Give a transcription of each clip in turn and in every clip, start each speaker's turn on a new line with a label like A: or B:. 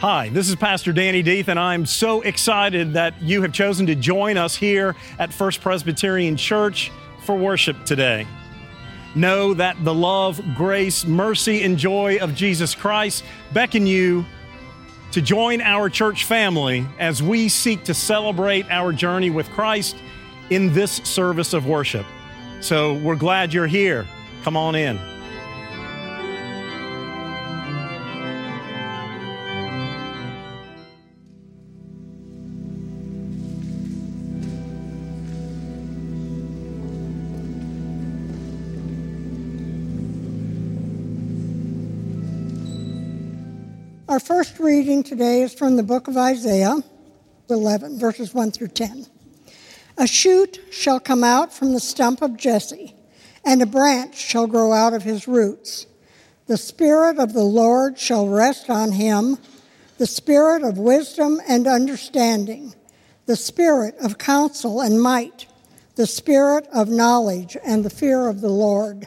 A: Hi, this is Pastor Danny Deeth, and I'm so excited that you have chosen to join us here at First Presbyterian Church for worship today. Know that the love, grace, mercy, and joy of Jesus Christ beckon you to join our church family as we seek to celebrate our journey with Christ in this service of worship. So we're glad you're here. Come on in.
B: Our first reading today is from the book of Isaiah 11, verses 1 through 10. A shoot shall come out from the stump of Jesse, and a branch shall grow out of his roots. The Spirit of the Lord shall rest on him, the Spirit of wisdom and understanding, the Spirit of counsel and might, the Spirit of knowledge and the fear of the Lord.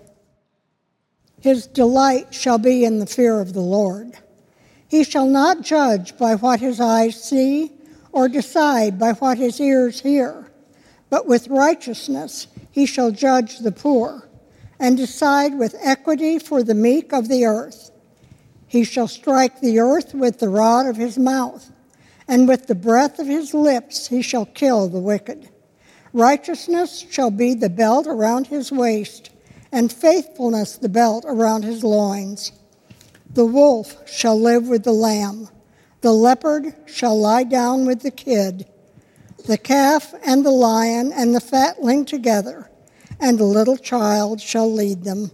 B: His delight shall be in the fear of the Lord. He shall not judge by what his eyes see, or decide by what his ears hear, but with righteousness he shall judge the poor, and decide with equity for the meek of the earth. He shall strike the earth with the rod of his mouth, and with the breath of his lips he shall kill the wicked. Righteousness shall be the belt around his waist, and faithfulness the belt around his loins. The wolf shall live with the lamb. The leopard shall lie down with the kid. The calf and the lion and the fatling together, and the little child shall lead them.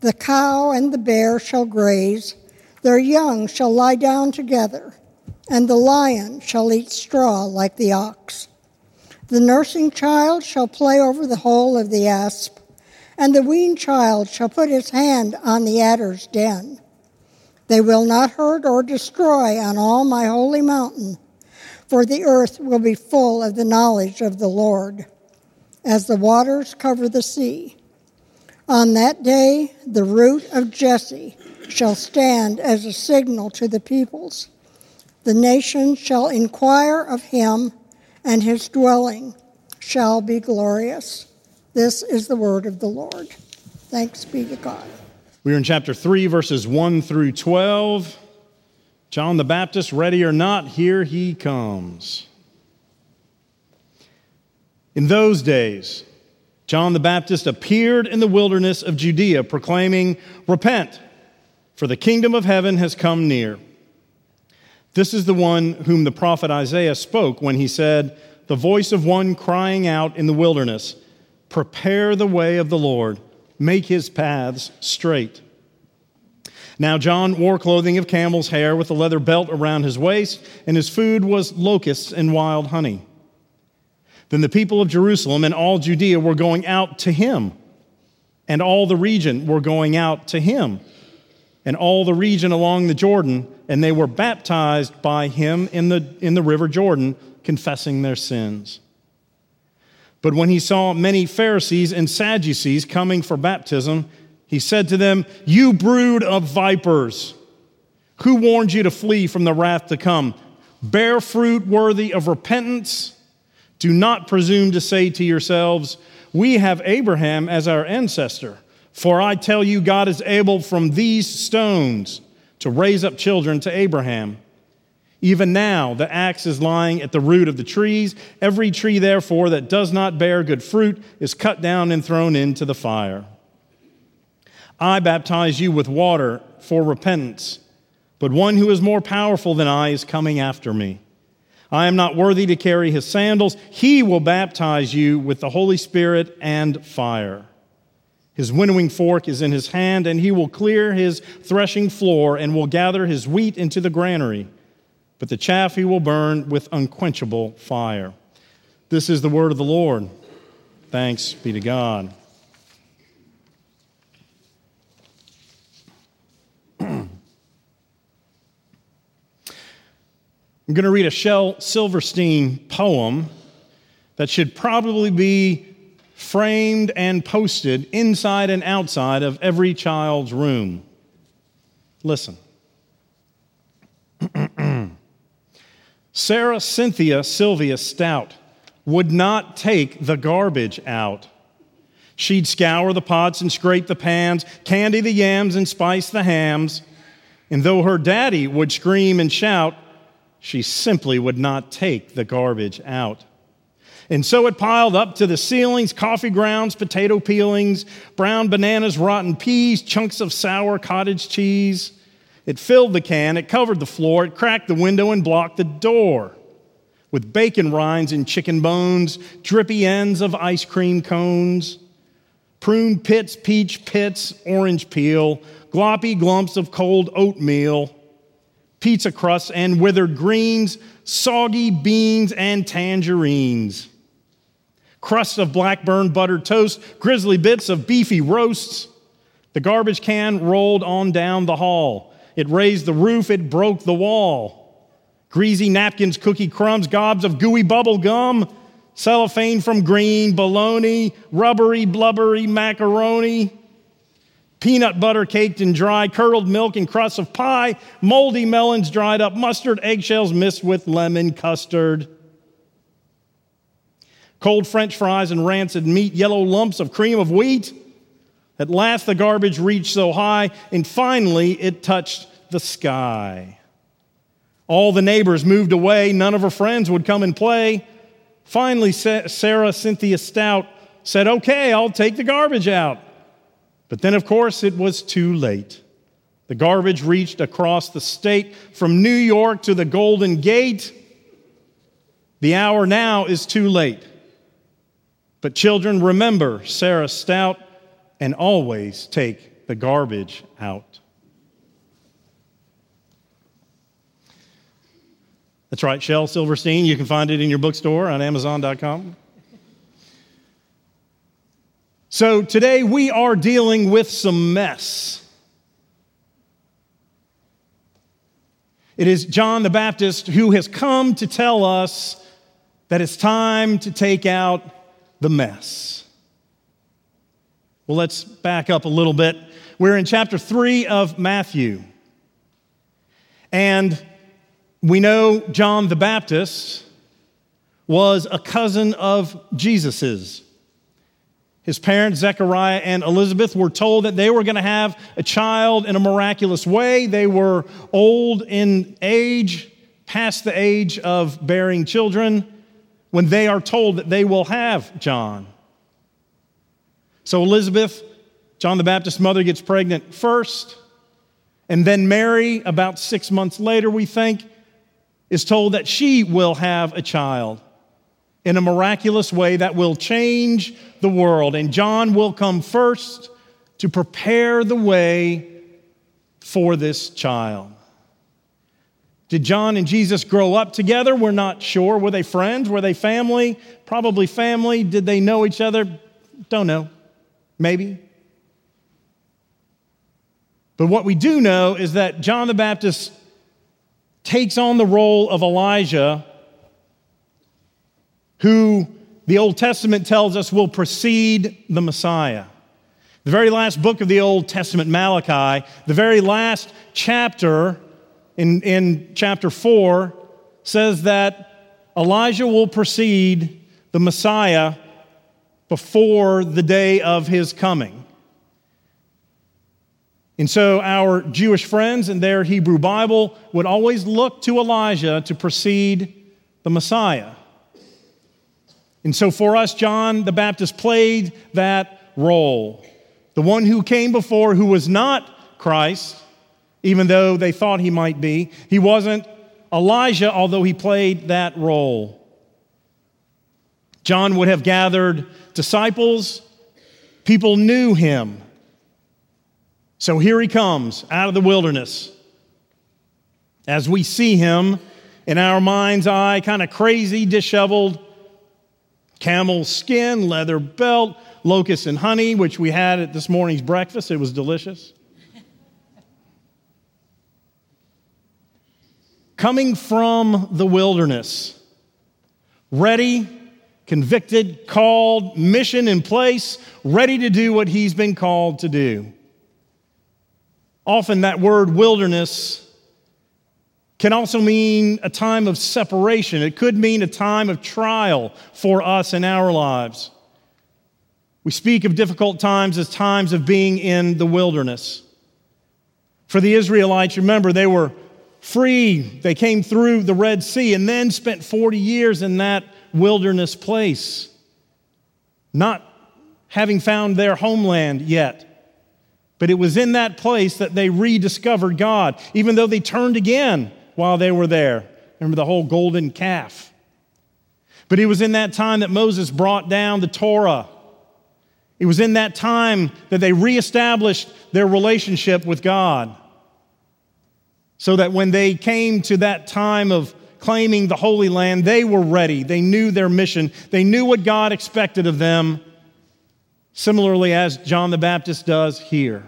B: The cow and the bear shall graze. Their young shall lie down together, and the lion shall eat straw like the ox. The nursing child shall play over the hole of the asp, and the weaned child shall put his hand on the adder's den. They will not hurt or destroy on all my holy mountain, for the earth will be full of the knowledge of the Lord, as the waters cover the sea. On that day, the root of Jesse shall stand as a signal to the peoples. The nations shall inquire of him, and his dwelling shall be glorious. This is the word of the Lord. Thanks be to God.
A: We are in chapter 3, verses 1 through 12. John the Baptist, ready or not, here he comes. In those days, John the Baptist appeared in the wilderness of Judea, proclaiming, Repent, for the kingdom of heaven has come near. This is the one whom the prophet Isaiah spoke when he said, The voice of one crying out in the wilderness, Prepare the way of the Lord make his paths straight. Now, John wore clothing of camel's hair with a leather belt around his waist, and his food was locusts and wild honey. Then the people of Jerusalem and all Judea were going out to him, and all the region were going out to him, and all the region along the Jordan, and they were baptized by him in the, in the river Jordan, confessing their sins. But when he saw many Pharisees and Sadducees coming for baptism, he said to them, You brood of vipers, who warned you to flee from the wrath to come? Bear fruit worthy of repentance. Do not presume to say to yourselves, We have Abraham as our ancestor. For I tell you, God is able from these stones to raise up children to Abraham. Even now, the axe is lying at the root of the trees. Every tree, therefore, that does not bear good fruit is cut down and thrown into the fire. I baptize you with water for repentance, but one who is more powerful than I is coming after me. I am not worthy to carry his sandals. He will baptize you with the Holy Spirit and fire. His winnowing fork is in his hand, and he will clear his threshing floor and will gather his wheat into the granary but the chaff he will burn with unquenchable fire. This is the word of the Lord. Thanks be to God. I'm going to read a Shel Silverstein poem that should probably be framed and posted inside and outside of every child's room. Listen. Sarah Cynthia Sylvia Stout would not take the garbage out. She'd scour the pots and scrape the pans, candy the yams and spice the hams. And though her daddy would scream and shout, she simply would not take the garbage out. And so it piled up to the ceilings coffee grounds, potato peelings, brown bananas, rotten peas, chunks of sour cottage cheese. It filled the can, it covered the floor, it cracked the window and blocked the door with bacon rinds and chicken bones, drippy ends of ice cream cones, prune pits, peach pits, orange peel, gloppy glumps of cold oatmeal, pizza crusts and withered greens, soggy beans and tangerines, crusts of blackburn buttered toast, grizzly bits of beefy roasts. The garbage can rolled on down the hall. It raised the roof, it broke the wall. Greasy napkins, cookie crumbs, gobs of gooey bubble gum, cellophane from green, bologna, rubbery, blubbery macaroni, peanut butter caked and dry, curdled milk and crusts of pie, moldy melons dried up, mustard, eggshells mixed with lemon custard. Cold french fries and rancid meat, yellow lumps of cream of wheat. At last, the garbage reached so high, and finally, it touched the sky. All the neighbors moved away. None of her friends would come and play. Finally, Sarah Cynthia Stout said, Okay, I'll take the garbage out. But then, of course, it was too late. The garbage reached across the state from New York to the Golden Gate. The hour now is too late. But, children, remember Sarah Stout and always take the garbage out. That's right, Shel Silverstein. You can find it in your bookstore on Amazon.com. So today we are dealing with some mess. It is John the Baptist who has come to tell us that it's time to take out the mess. Well, let's back up a little bit. We're in chapter 3 of Matthew. And we know John the Baptist was a cousin of Jesus's. His parents, Zechariah and Elizabeth, were told that they were going to have a child in a miraculous way. They were old in age, past the age of bearing children, when they are told that they will have John. So Elizabeth, John the Baptist's mother, gets pregnant first. And then Mary, about six months later, we think, is told that she will have a child in a miraculous way that will change the world. And John will come first to prepare the way for this child. Did John and Jesus grow up together? We're not sure. Were they friends? Were they family? Probably family. Did they know each other? Don't know. Maybe. But what we do know is that John the Baptist takes on the role of Elijah, who the Old Testament tells us will precede the Messiah. The very last book of the Old Testament, Malachi, the very last chapter in, in chapter 4 says that Elijah will precede the Messiah before the day of his coming. And so our Jewish friends in their Hebrew Bible would always look to Elijah to precede the Messiah. And so for us, John the Baptist played that role. The one who came before, who was not Christ, even though they thought he might be. He wasn't Elijah, although he played that role. John would have gathered disciples, people knew him. So here he comes out of the wilderness. As we see him in our mind's eye, kind of crazy, disheveled, camel skin, leather belt, locust and honey, which we had at this morning's breakfast. It was delicious. Coming from the wilderness, ready, convicted, called, mission in place, ready to do what he's been called to do. Often that word wilderness can also mean a time of separation. It could mean a time of trial for us in our lives. We speak of difficult times as times of being in the wilderness. For the Israelites, remember, they were free. They came through the Red Sea and then spent 40 years in that wilderness place, not having found their homeland yet. But it was in that place that they rediscovered God, even though they turned again while they were there. Remember the whole golden calf. But it was in that time that Moses brought down the Torah. It was in that time that they reestablished their relationship with God. So that when they came to that time of claiming the Holy Land, they were ready. They knew their mission, they knew what God expected of them, similarly as John the Baptist does here.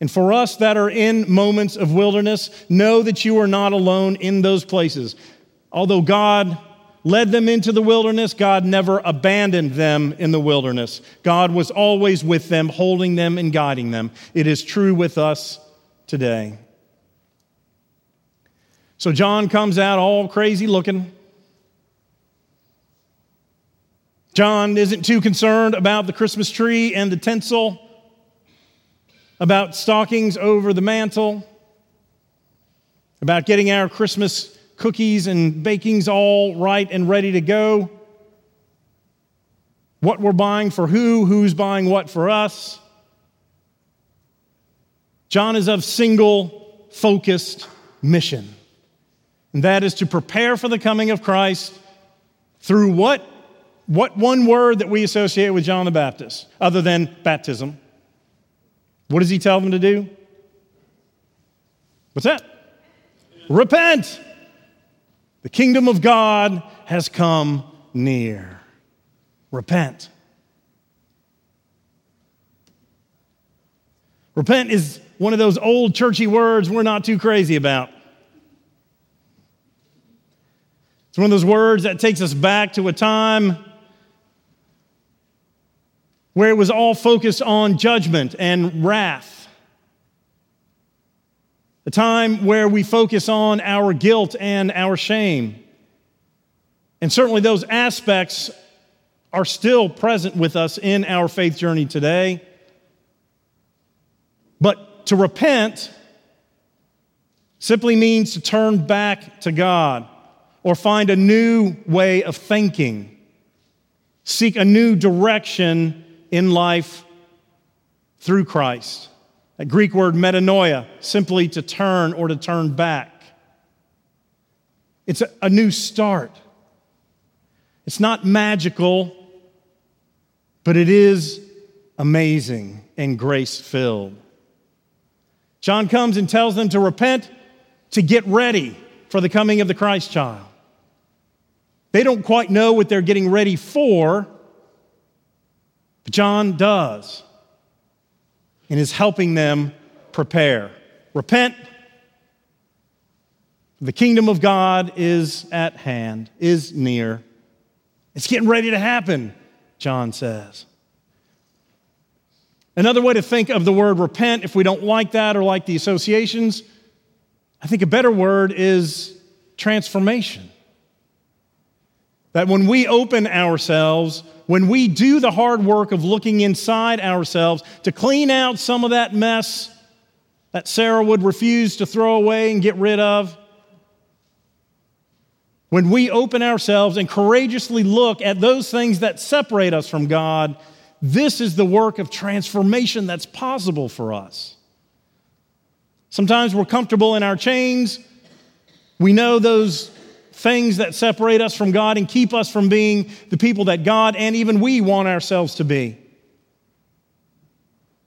A: And for us that are in moments of wilderness, know that you are not alone in those places. Although God led them into the wilderness, God never abandoned them in the wilderness. God was always with them, holding them and guiding them. It is true with us today. So John comes out all crazy looking. John isn't too concerned about the Christmas tree and the tinsel, about stockings over the mantle, about getting our Christmas cookies and bakings all right and ready to go, what we're buying for who, who's buying what for us. John is of single focused mission and that is to prepare for the coming of Christ through what? What one word that we associate with John the Baptist, other than baptism? What does he tell them to do? What's that? Repent. The kingdom of God has come near. Repent. Repent is one of those old churchy words we're not too crazy about. It's one of those words that takes us back to a time where it was all focused on judgment and wrath. A time where we focus on our guilt and our shame. And certainly those aspects are still present with us in our faith journey today. But to repent simply means to turn back to God or find a new way of thinking, seek a new direction in life through Christ. That Greek word metanoia, simply to turn or to turn back. It's a, a new start. It's not magical, but it is amazing and grace filled. John comes and tells them to repent, to get ready for the coming of the Christ child. They don't quite know what they're getting ready for, but John does and is helping them prepare. Repent. The kingdom of God is at hand, is near. It's getting ready to happen, John says. Another way to think of the word repent, if we don't like that or like the associations, I think a better word is transformation. That when we open ourselves, when we do the hard work of looking inside ourselves to clean out some of that mess that Sarah would refuse to throw away and get rid of, when we open ourselves and courageously look at those things that separate us from God, this is the work of transformation that's possible for us. Sometimes we're comfortable in our chains. We know those things that separate us from God and keep us from being the people that God and even we want ourselves to be.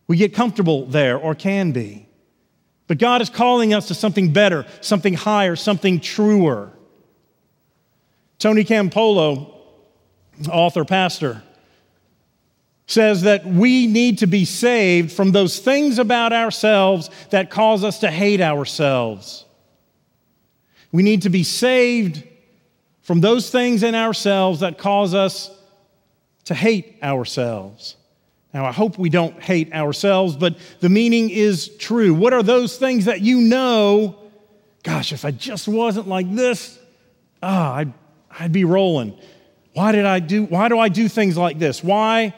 A: We get comfortable there or can be. But God is calling us to something better, something higher, something truer. Tony Campolo, author, pastor, says that we need to be saved from those things about ourselves that cause us to hate ourselves. We need to be saved from those things in ourselves that cause us to hate ourselves. Now, I hope we don't hate ourselves, but the meaning is true. What are those things that you know gosh, if I just wasn't like this, ah, I'd, I'd be rolling. Why did I do, why do I do things like this? Why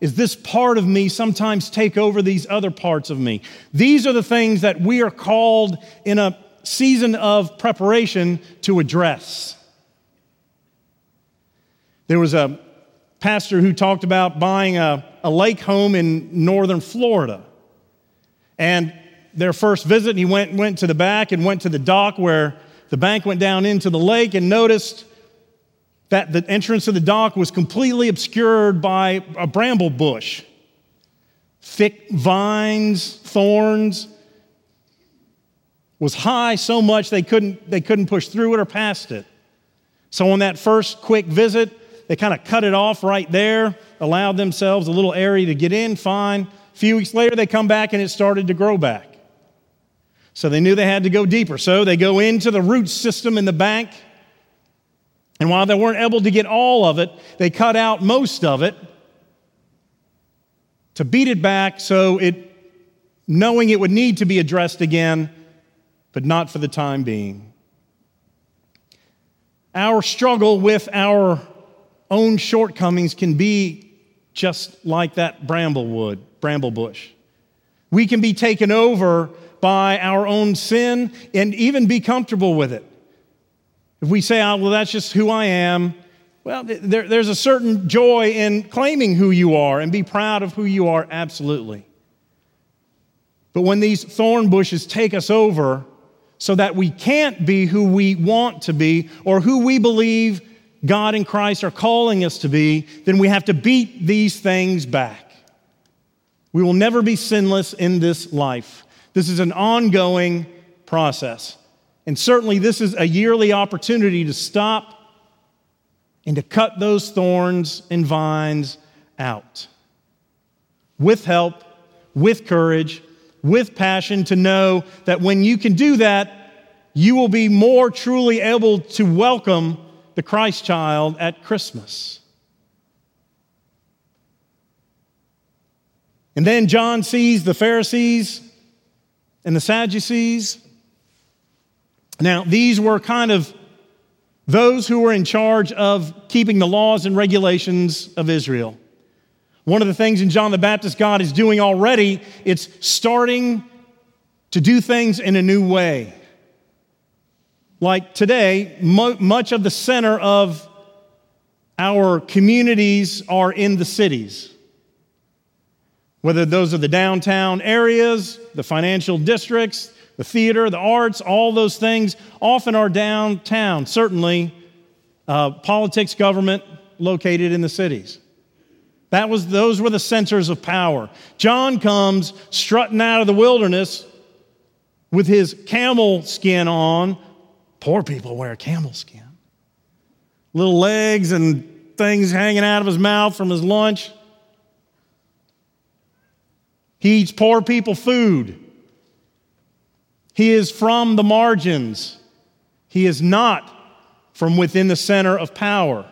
A: is this part of me sometimes take over these other parts of me? These are the things that we are called in a season of preparation to address. There was a pastor who talked about buying a, a lake home in northern Florida. And their first visit, he went, went to the back and went to the dock where the bank went down into the lake and noticed that the entrance to the dock was completely obscured by a bramble bush. Thick vines, thorns, was high so much they couldn't, they couldn't push through it or past it. So, on that first quick visit, they kind of cut it off right there, allowed themselves a little area to get in, fine. A few weeks later, they come back and it started to grow back. So they knew they had to go deeper. So they go into the root system in the bank. And while they weren't able to get all of it, they cut out most of it to beat it back so it, knowing it would need to be addressed again, but not for the time being. Our struggle with our own shortcomings can be just like that bramblewood, bramble bush. We can be taken over by our own sin and even be comfortable with it. If we say, oh, well, that's just who I am, well, there, there's a certain joy in claiming who you are and be proud of who you are, absolutely. But when these thorn bushes take us over so that we can't be who we want to be or who we believe God and Christ are calling us to be, then we have to beat these things back. We will never be sinless in this life. This is an ongoing process. And certainly, this is a yearly opportunity to stop and to cut those thorns and vines out. With help, with courage, with passion to know that when you can do that, you will be more truly able to welcome the Christ child at Christmas. And then John sees the Pharisees and the Sadducees. Now, these were kind of those who were in charge of keeping the laws and regulations of Israel. One of the things in John the Baptist God is doing already, it's starting to do things in a new way. Like today, mo- much of the center of our communities are in the cities whether those are the downtown areas, the financial districts, the theater, the arts, all those things often are downtown. Certainly, uh, politics, government located in the cities. That was, those were the centers of power. John comes strutting out of the wilderness with his camel skin on. Poor people wear camel skin. Little legs and things hanging out of his mouth from his lunch. He eats poor people food. He is from the margins. He is not from within the center of power.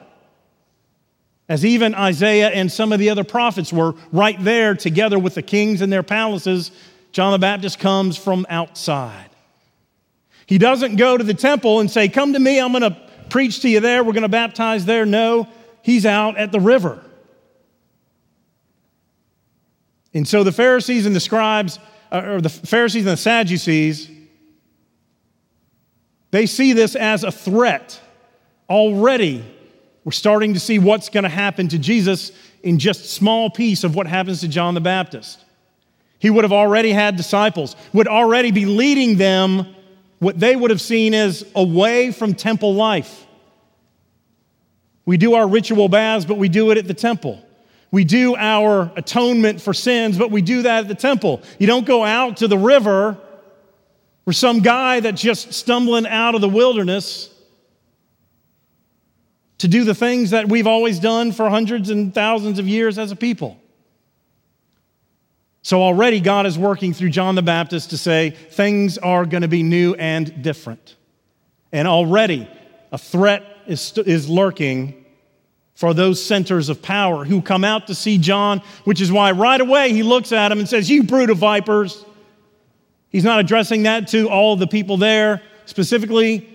A: As even Isaiah and some of the other prophets were right there together with the kings in their palaces, John the Baptist comes from outside. He doesn't go to the temple and say, Come to me, I'm going to preach to you there, we're going to baptize there. No, he's out at the river. And so the Pharisees and the scribes, uh, or the Pharisees and the Sadducees, they see this as a threat. Already, we're starting to see what's going to happen to Jesus in just small piece of what happens to John the Baptist. He would have already had disciples, would already be leading them what they would have seen as away from temple life. We do our ritual baths, but we do it at the temple. We do our atonement for sins, but we do that at the temple. You don't go out to the river for some guy that's just stumbling out of the wilderness to do the things that we've always done for hundreds and thousands of years as a people. So already God is working through John the Baptist to say things are going to be new and different. And already a threat is, is lurking for those centers of power who come out to see John, which is why right away he looks at him and says, You brood of vipers. He's not addressing that to all the people there specifically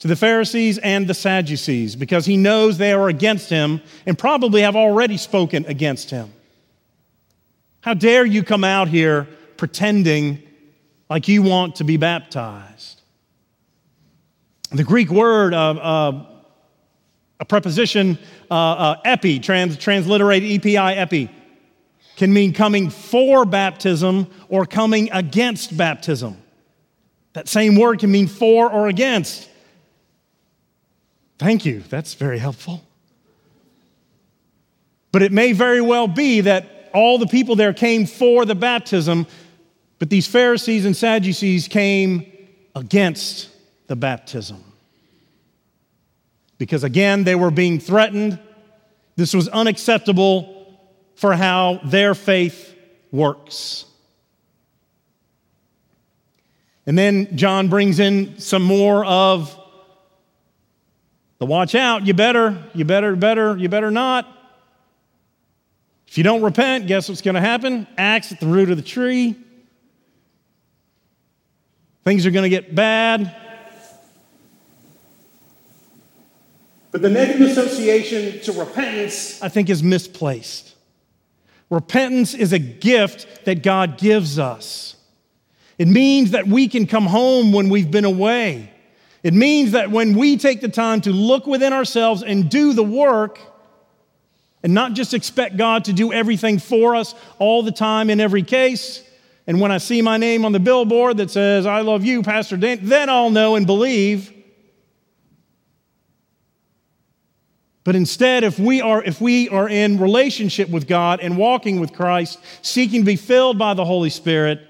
A: to the Pharisees and the Sadducees because he knows they are against him and probably have already spoken against him. How dare you come out here pretending like you want to be baptized? The Greek word, uh, uh, a preposition, uh, uh epi, trans, transliterated epi, epi, can mean coming for baptism or coming against baptism. That same word can mean for or against. Thank you, that's very helpful. But it may very well be that all the people there came for the baptism, but these Pharisees and Sadducees came against the baptism. Because again, they were being threatened. This was unacceptable for how their faith works. And then John brings in some more of the watch out, you better, you better, better, you better not. If you don't repent, guess what's going to happen? Axe at the root of the tree. Things are going to get bad. But the negative association to repentance, I think, is misplaced. Repentance is a gift that God gives us. It means that we can come home when we've been away. It means that when we take the time to look within ourselves and do the work, and not just expect God to do everything for us all the time in every case. And when I see my name on the billboard that says, I love you, Pastor Dan, then I'll know and believe But instead, if we are, if we are in relationship with God and walking with Christ, seeking to be filled by the Holy Spirit,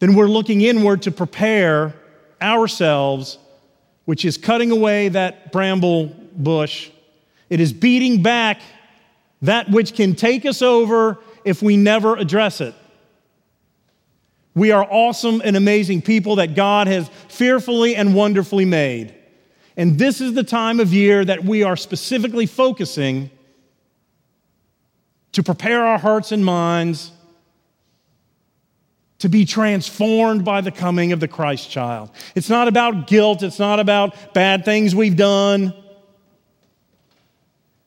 A: then we're looking inward to prepare ourselves, which is cutting away that bramble bush. It is beating back that which can take us over if we never address it. We are awesome and amazing people that God has fearfully and wonderfully made. And this is the time of year that we are specifically focusing to prepare our hearts and minds to be transformed by the coming of the Christ child. It's not about guilt, it's not about bad things we've done.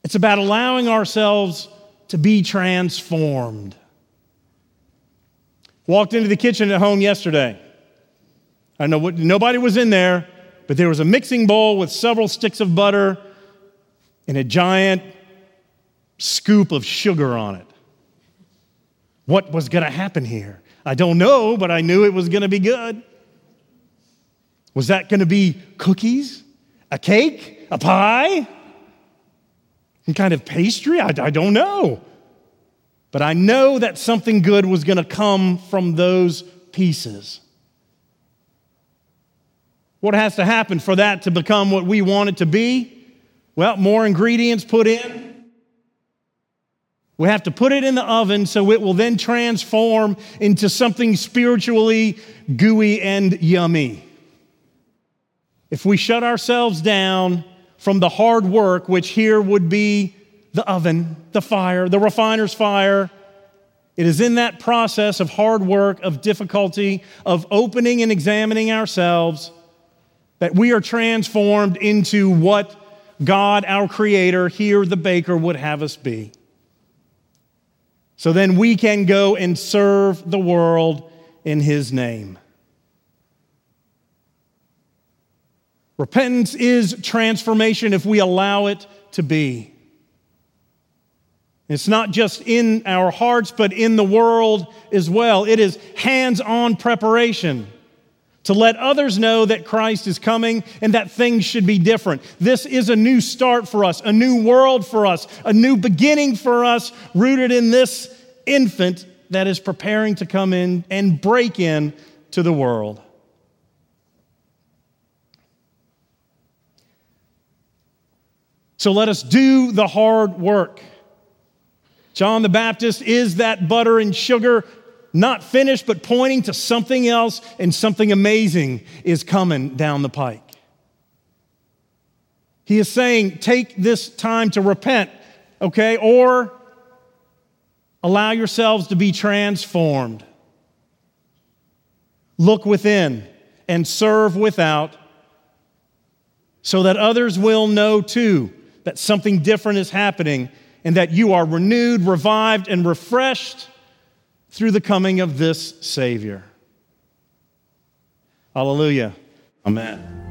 A: It's about allowing ourselves to be transformed. Walked into the kitchen at home yesterday. I know what, nobody was in there, but there was a mixing bowl with several sticks of butter and a giant scoop of sugar on it. What was going to happen here? I don't know, but I knew it was going to be good. Was that going to be cookies? A cake? A pie? Some kind of pastry? I, I don't know. But I know that something good was going to come from those pieces. What has to happen for that to become what we want it to be? Well, more ingredients put in. We have to put it in the oven so it will then transform into something spiritually gooey and yummy. If we shut ourselves down from the hard work, which here would be the oven, the fire, the refiner's fire, it is in that process of hard work, of difficulty, of opening and examining ourselves that we are transformed into what God, our Creator, here the baker, would have us be. So then we can go and serve the world in His name. Repentance is transformation if we allow it to be. It's not just in our hearts, but in the world as well. It is hands on preparation to let others know that Christ is coming and that things should be different. This is a new start for us, a new world for us, a new beginning for us, rooted in this infant that is preparing to come in and break in to the world. So let us do the hard work. John the Baptist is that butter and sugar not finished, but pointing to something else, and something amazing is coming down the pike. He is saying, take this time to repent, okay, or allow yourselves to be transformed. Look within, and serve without, so that others will know too that something different is happening and that you are renewed, revived, and refreshed through the coming of this Savior. Hallelujah. Amen.